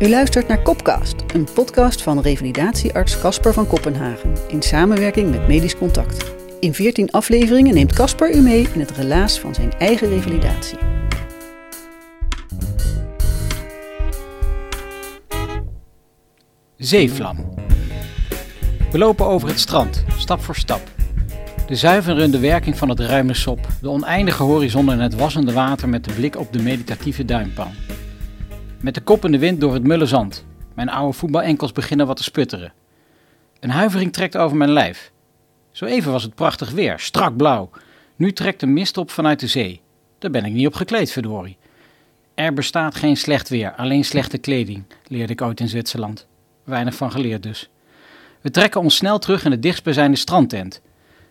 U luistert naar Kopcast, een podcast van revalidatiearts Casper van Kopenhagen in samenwerking met Medisch Contact. In 14 afleveringen neemt Casper u mee in het relaas van zijn eigen revalidatie. Zeevlam. We lopen over het strand, stap voor stap. De zuiverende werking van het ruime sop, de oneindige horizon en het wassende water met de blik op de meditatieve duimpan. Met de kop in de wind door het mulle zand. Mijn oude voetbalenkels beginnen wat te sputteren. Een huivering trekt over mijn lijf. Zo even was het prachtig weer, strak blauw. Nu trekt de mist op vanuit de zee. Daar ben ik niet op gekleed, verdorie. Er bestaat geen slecht weer, alleen slechte kleding, leerde ik ooit in Zwitserland. Weinig van geleerd dus. We trekken ons snel terug in de dichtstbijzijnde strandtent.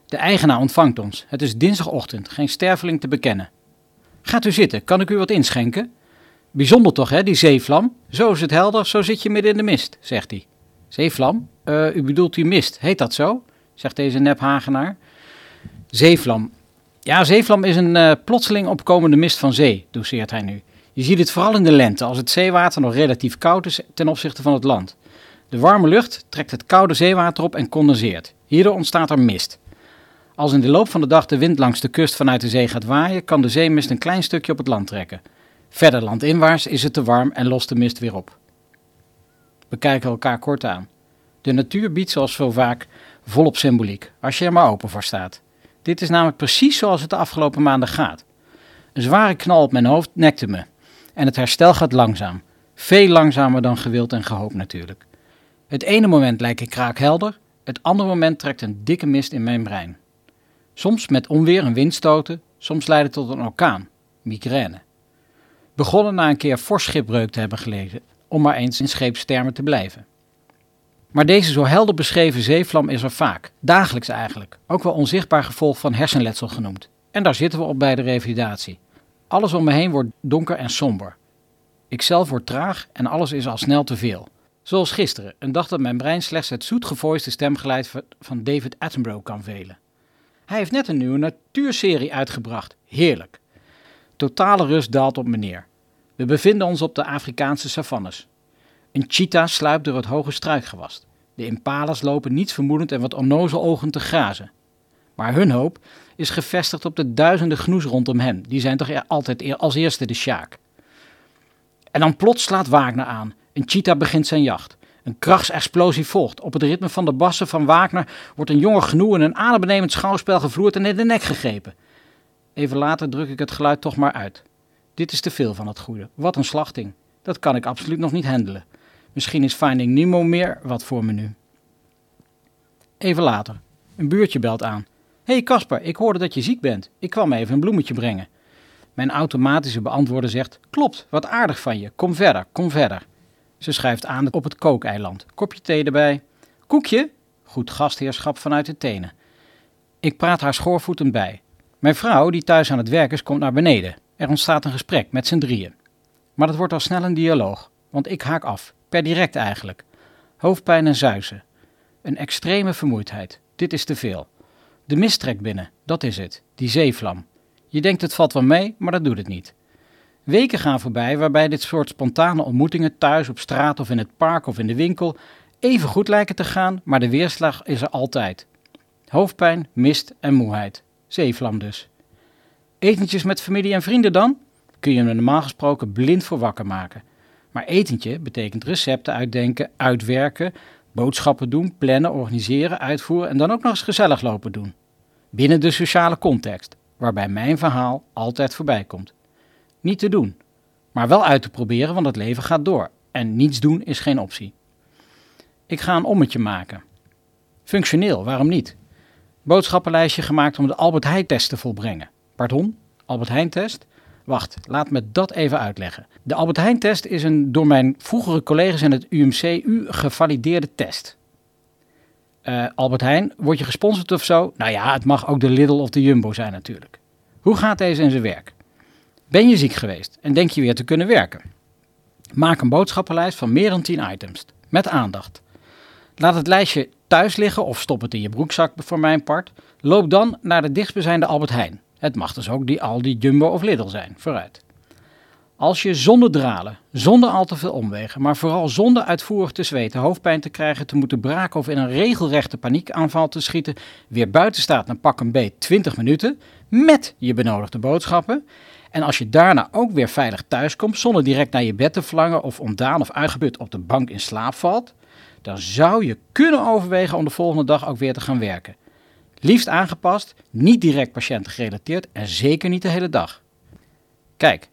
De eigenaar ontvangt ons. Het is dinsdagochtend, geen sterveling te bekennen. Gaat u zitten, kan ik u wat inschenken? Bijzonder toch, hè, die zeevlam? Zo is het helder, zo zit je midden in de mist, zegt hij. Zeevlam? Uh, u bedoelt die mist, heet dat zo? zegt deze nephagenaar. Zeevlam. Ja, zeevlam is een uh, plotseling opkomende mist van zee, doseert hij nu. Je ziet het vooral in de lente, als het zeewater nog relatief koud is ten opzichte van het land. De warme lucht trekt het koude zeewater op en condenseert. Hierdoor ontstaat er mist. Als in de loop van de dag de wind langs de kust vanuit de zee gaat waaien, kan de zeemist een klein stukje op het land trekken. Verder landinwaarts is het te warm en lost de mist weer op. We kijken elkaar kort aan. De natuur biedt zoals zo vaak volop symboliek, als je er maar open voor staat. Dit is namelijk precies zoals het de afgelopen maanden gaat. Een zware knal op mijn hoofd nekte me. En het herstel gaat langzaam. Veel langzamer dan gewild en gehoopt natuurlijk. Het ene moment lijkt ik kraakhelder, het andere moment trekt een dikke mist in mijn brein. Soms met onweer en windstoten, soms leidt het tot een orkaan, migraine. Begonnen na een keer fors schipbreuk te hebben gelezen, om maar eens in scheepstermen te blijven. Maar deze zo helder beschreven zeevlam is er vaak, dagelijks eigenlijk, ook wel onzichtbaar gevolg van hersenletsel genoemd. En daar zitten we op bij de revalidatie. Alles om me heen wordt donker en somber. Ikzelf word traag en alles is al snel te veel. Zoals gisteren, een dag dat mijn brein slechts het zoetgevoiste stemgeluid van David Attenborough kan velen. Hij heeft net een nieuwe natuurserie uitgebracht. Heerlijk. Totale rust daalt op me neer. We bevinden ons op de Afrikaanse savannes. Een cheetah sluipt door het hoge struikgewas. De impalas lopen niets vermoedend en wat onnozel te grazen. Maar hun hoop is gevestigd op de duizenden gnoes rondom hen. Die zijn toch altijd als eerste de sjaak. En dan plots slaat Wagner aan. Een cheetah begint zijn jacht. Een krachtsexplosie volgt. Op het ritme van de bassen van Wagner wordt een jonge gnoe in een adembenemend schouwspel gevloerd en in de nek gegrepen. Even later druk ik het geluid toch maar uit. Dit is te veel van het goede. Wat een slachting. Dat kan ik absoluut nog niet handelen. Misschien is Finding Nemo meer wat voor me nu. Even later. Een buurtje belt aan. Hey Kasper, ik hoorde dat je ziek bent. Ik kwam even een bloemetje brengen. Mijn automatische beantwoorder zegt: Klopt, wat aardig van je. Kom verder, kom verder. Ze schuift aan op het kookeiland. Kopje thee erbij. Koekje? Goed gastheerschap vanuit de tenen. Ik praat haar schoorvoetend bij. Mijn vrouw, die thuis aan het werk is, komt naar beneden. Er ontstaat een gesprek met z'n drieën. Maar dat wordt al snel een dialoog, want ik haak af, per direct eigenlijk. Hoofdpijn en zuizen. Een extreme vermoeidheid. Dit is te veel. De mist trekt binnen, dat is het, die zeevlam. Je denkt het valt wel mee, maar dat doet het niet. Weken gaan voorbij waarbij dit soort spontane ontmoetingen thuis, op straat of in het park of in de winkel even goed lijken te gaan, maar de weerslag is er altijd. Hoofdpijn, mist en moeheid. Zeevlam dus. Etentjes met familie en vrienden dan? Kun je me normaal gesproken blind voor wakker maken. Maar etentje betekent recepten uitdenken, uitwerken, boodschappen doen, plannen, organiseren, uitvoeren en dan ook nog eens gezellig lopen doen. Binnen de sociale context, waarbij mijn verhaal altijd voorbij komt. Niet te doen, maar wel uit te proberen, want het leven gaat door en niets doen is geen optie. Ik ga een ommetje maken. Functioneel, waarom niet? Boodschappenlijstje gemaakt om de Albert Heijn-test te volbrengen. Pardon? Albert Heijn-test? Wacht, laat me dat even uitleggen. De Albert Heijn-test is een door mijn vroegere collega's in het UMCU gevalideerde test. Uh, Albert Heijn, word je gesponsord of zo? Nou ja, het mag ook de Lidl of de Jumbo zijn natuurlijk. Hoe gaat deze in zijn werk? Ben je ziek geweest en denk je weer te kunnen werken? Maak een boodschappenlijst van meer dan 10 items, met aandacht. Laat het lijstje thuis liggen of stop het in je broekzak voor mijn part. Loop dan naar de dichtstbijzijnde Albert Heijn. Het mag dus ook die Aldi, Jumbo of Lidl zijn, vooruit. Als je zonder dralen, zonder al te veel omwegen, maar vooral zonder uitvoerig te zweten, hoofdpijn te krijgen, te moeten braken of in een regelrechte paniekaanval te schieten, weer buiten staat dan pak een beet 20 minuten met je benodigde boodschappen. En als je daarna ook weer veilig thuiskomt zonder direct naar je bed te verlangen of ontdaan of uitgeput op de bank in slaap valt, dan zou je kunnen overwegen om de volgende dag ook weer te gaan werken. Liefst aangepast, niet direct patiëntengerelateerd en zeker niet de hele dag. Kijk,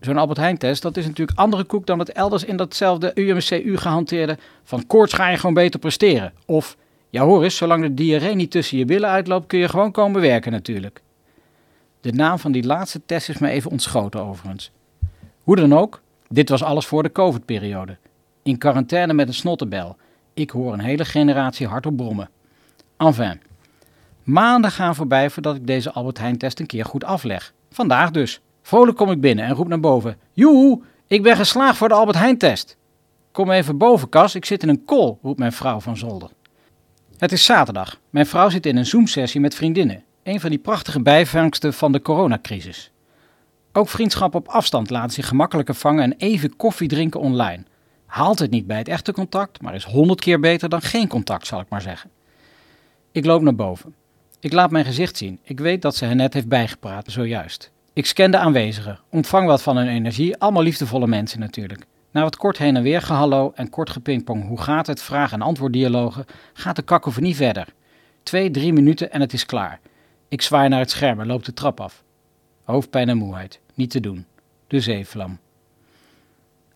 zo'n Albert Heijn-test, dat is natuurlijk andere koek dan het elders in datzelfde UMCU gehanteerde van koorts ga je gewoon beter presteren. Of, ja hoor eens, zolang de diarree niet tussen je billen uitloopt, kun je gewoon komen werken natuurlijk. De naam van die laatste test is me even ontschoten overigens. Hoe dan ook, dit was alles voor de COVID-periode. In quarantaine met een snottenbel. Ik hoor een hele generatie hardop brommen. Enfin, maanden gaan voorbij voordat ik deze Albert Heijn-test een keer goed afleg. Vandaag dus. Vrolijk kom ik binnen en roep naar boven. Joehoe, ik ben geslaagd voor de Albert Heijn-test. Kom even boven, Kas, ik zit in een kol, roept mijn vrouw van zolder. Het is zaterdag. Mijn vrouw zit in een Zoom-sessie met vriendinnen. Een van die prachtige bijvangsten van de coronacrisis. Ook vriendschap op afstand laten zich gemakkelijker vangen en even koffie drinken online. Haalt het niet bij het echte contact, maar is honderd keer beter dan geen contact, zal ik maar zeggen. Ik loop naar boven. Ik laat mijn gezicht zien. Ik weet dat ze hen net heeft bijgepraat, zojuist. Ik scan de aanwezigen, ontvang wat van hun energie, allemaal liefdevolle mensen natuurlijk. Na wat kort heen en weer gehallo en kort gepingpong hoe gaat het, vraag- en antwoorddialogen, gaat de kakofonie verder. Twee, drie minuten en het is klaar. Ik zwaai naar het scherm en loop de trap af. Hoofdpijn en moeheid, niet te doen. De zeevlam.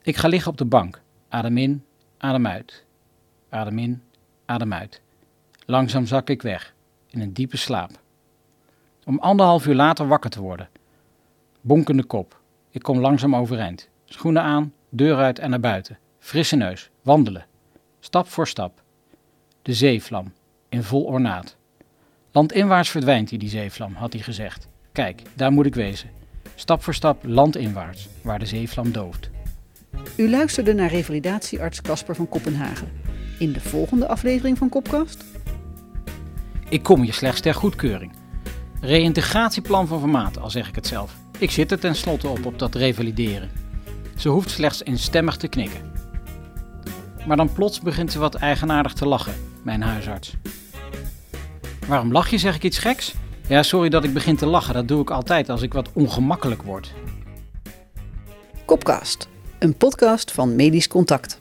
Ik ga liggen op de bank. Adem in, adem uit. Adem in, adem uit. Langzaam zak ik weg, in een diepe slaap. Om anderhalf uur later wakker te worden. Bonkende kop. Ik kom langzaam overeind. Schoenen aan, deur uit en naar buiten. Frisse neus, wandelen. Stap voor stap. De zeevlam, in vol ornaat. Landinwaarts verdwijnt hij, die zeevlam, had hij gezegd. Kijk, daar moet ik wezen. Stap voor stap landinwaarts, waar de zeevlam dooft. U luisterde naar revalidatiearts Casper van Kopenhagen. In de volgende aflevering van Kopkast. Ik kom hier slechts ter goedkeuring. Reïntegratieplan van Vermaat, al zeg ik het zelf. Ik zit er tenslotte op, op dat revalideren. Ze hoeft slechts instemmig te knikken. Maar dan plots begint ze wat eigenaardig te lachen, mijn huisarts. Waarom lach je, zeg ik iets geks? Ja, sorry dat ik begin te lachen, dat doe ik altijd als ik wat ongemakkelijk word. Kopcast, een podcast van Medisch Contact.